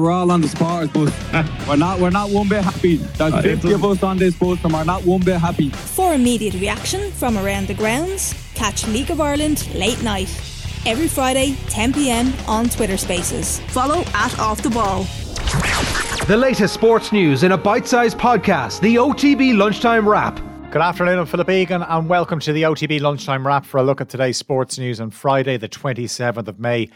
we're all on the supporters bus. we're not we're not one bit happy. There's 50 of us on this bus and we're not one bit happy. For immediate reaction from around the grounds, catch League of Ireland late night. Every Friday, 10 pm on Twitter Spaces. Follow at Off the Ball. The latest sports news in a bite sized podcast, the OTB Lunchtime Wrap. Good afternoon, I'm Philip Egan, and welcome to the OTB Lunchtime Wrap for a look at today's sports news on Friday, the 27th of May.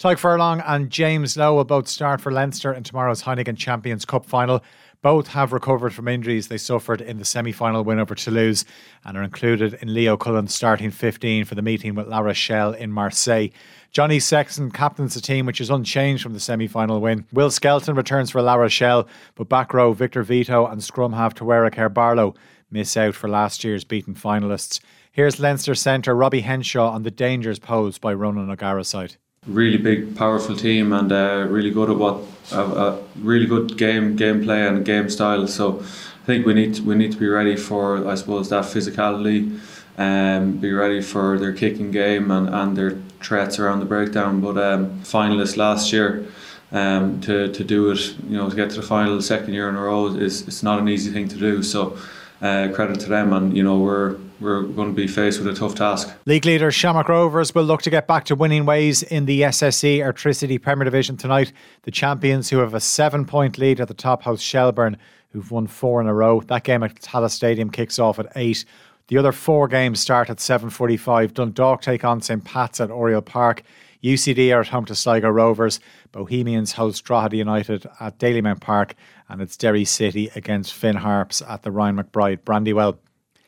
Tadhg Furlong and James Lowe will both start for Leinster in tomorrow's Heineken Champions Cup final. Both have recovered from injuries they suffered in the semi final win over Toulouse and are included in Leo Cullen's starting 15 for the meeting with La Rochelle in Marseille. Johnny Sexton captains the team, which is unchanged from the semi final win. Will Skelton returns for La Rochelle, but back row Victor Vito and scrum half Tawera Kerr-Barlow miss out for last year's beaten finalists. Here's Leinster centre Robbie Henshaw on the dangers posed by Ronan O'Gara's side really big, powerful team, and uh, really good at what a, a, really good game gameplay and game style. So I think we need to, we need to be ready for I suppose that physicality, and um, be ready for their kicking game and, and their threats around the breakdown. But um, finalists last year. Um, to, to do it, you know, to get to the final second year in a row is it's not an easy thing to do. So uh, credit to them, and you know we're we're going to be faced with a tough task. League leader Shamrock Rovers will look to get back to winning ways in the SSE Airtricity Premier Division tonight. The champions, who have a seven point lead at the top house Shelbourne, who've won four in a row. That game at Tallaght Stadium kicks off at eight. The other four games start at 7.45. Dundalk take on St. Pat's at Oriel Park. UCD are at home to Sligo Rovers. Bohemians host Drogheda United at Dalymount Park. And it's Derry City against Finn Harps at the Ryan McBride Brandywell.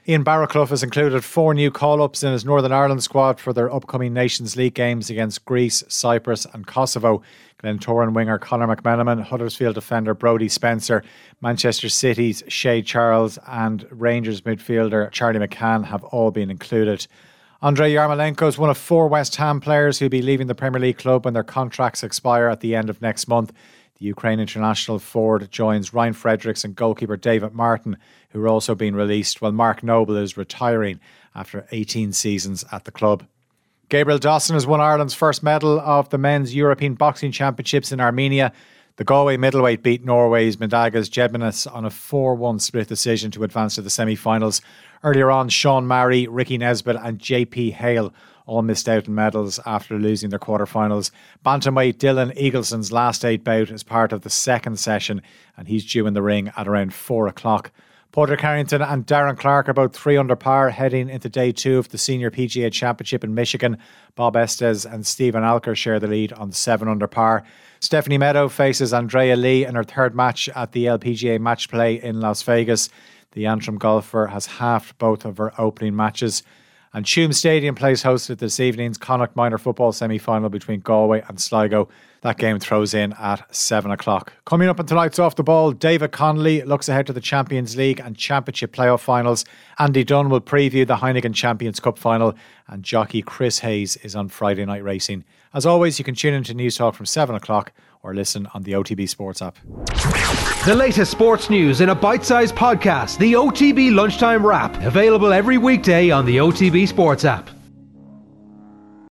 Ian Barraclough has included four new call ups in his Northern Ireland squad for their upcoming Nations League games against Greece, Cyprus, and Kosovo. Glentoran winger Conor McMenamin, Huddersfield defender Brodie Spencer, Manchester City's Shay Charles, and Rangers midfielder Charlie McCann have all been included. Andrei Yarmolenko is one of four West Ham players who'll be leaving the Premier League club when their contracts expire at the end of next month. The Ukraine international forward joins Ryan Fredericks and goalkeeper David Martin, who are also being released, while Mark Noble is retiring after 18 seasons at the club. Gabriel Dosen has won Ireland's first medal of the men's European Boxing Championships in Armenia. The Galway middleweight beat Norway's Mindaugas Gediminas on a 4 1 split decision to advance to the semi finals. Earlier on, Sean Marry, Ricky Nesbitt, and JP Hale all missed out in medals after losing their quarterfinals. Bantamweight Dylan Eagleson's last eight bout is part of the second session, and he's due in the ring at around four o'clock. Padraig Harrington and Darren Clarke are about three under par heading into day two of the Senior PGA Championship in Michigan. Bob Estes and Stephen Alker share the lead on seven under par. Stephanie Meadow faces Andrea Lee in her third match at the LPGA match play in Las Vegas. The Antrim golfer has halved both of her opening matches. And Tuam Stadium plays host to this evening's Connacht Minor Football semi final between Galway and Sligo. That game throws in at 7 o'clock. Coming up on tonight's Off the Ball, David Connolly looks ahead to the Champions League and Championship playoff finals. Andy Dunn will preview the Heineken Champions Cup final. And jockey Chris Hayes is on Friday night racing. As always, you can tune into Newstalk from 7 o'clock or listen on the OTB Sports app. The latest sports news in a bite sized podcast, the OTB Lunchtime Wrap, available every weekday on the OTB Sports app.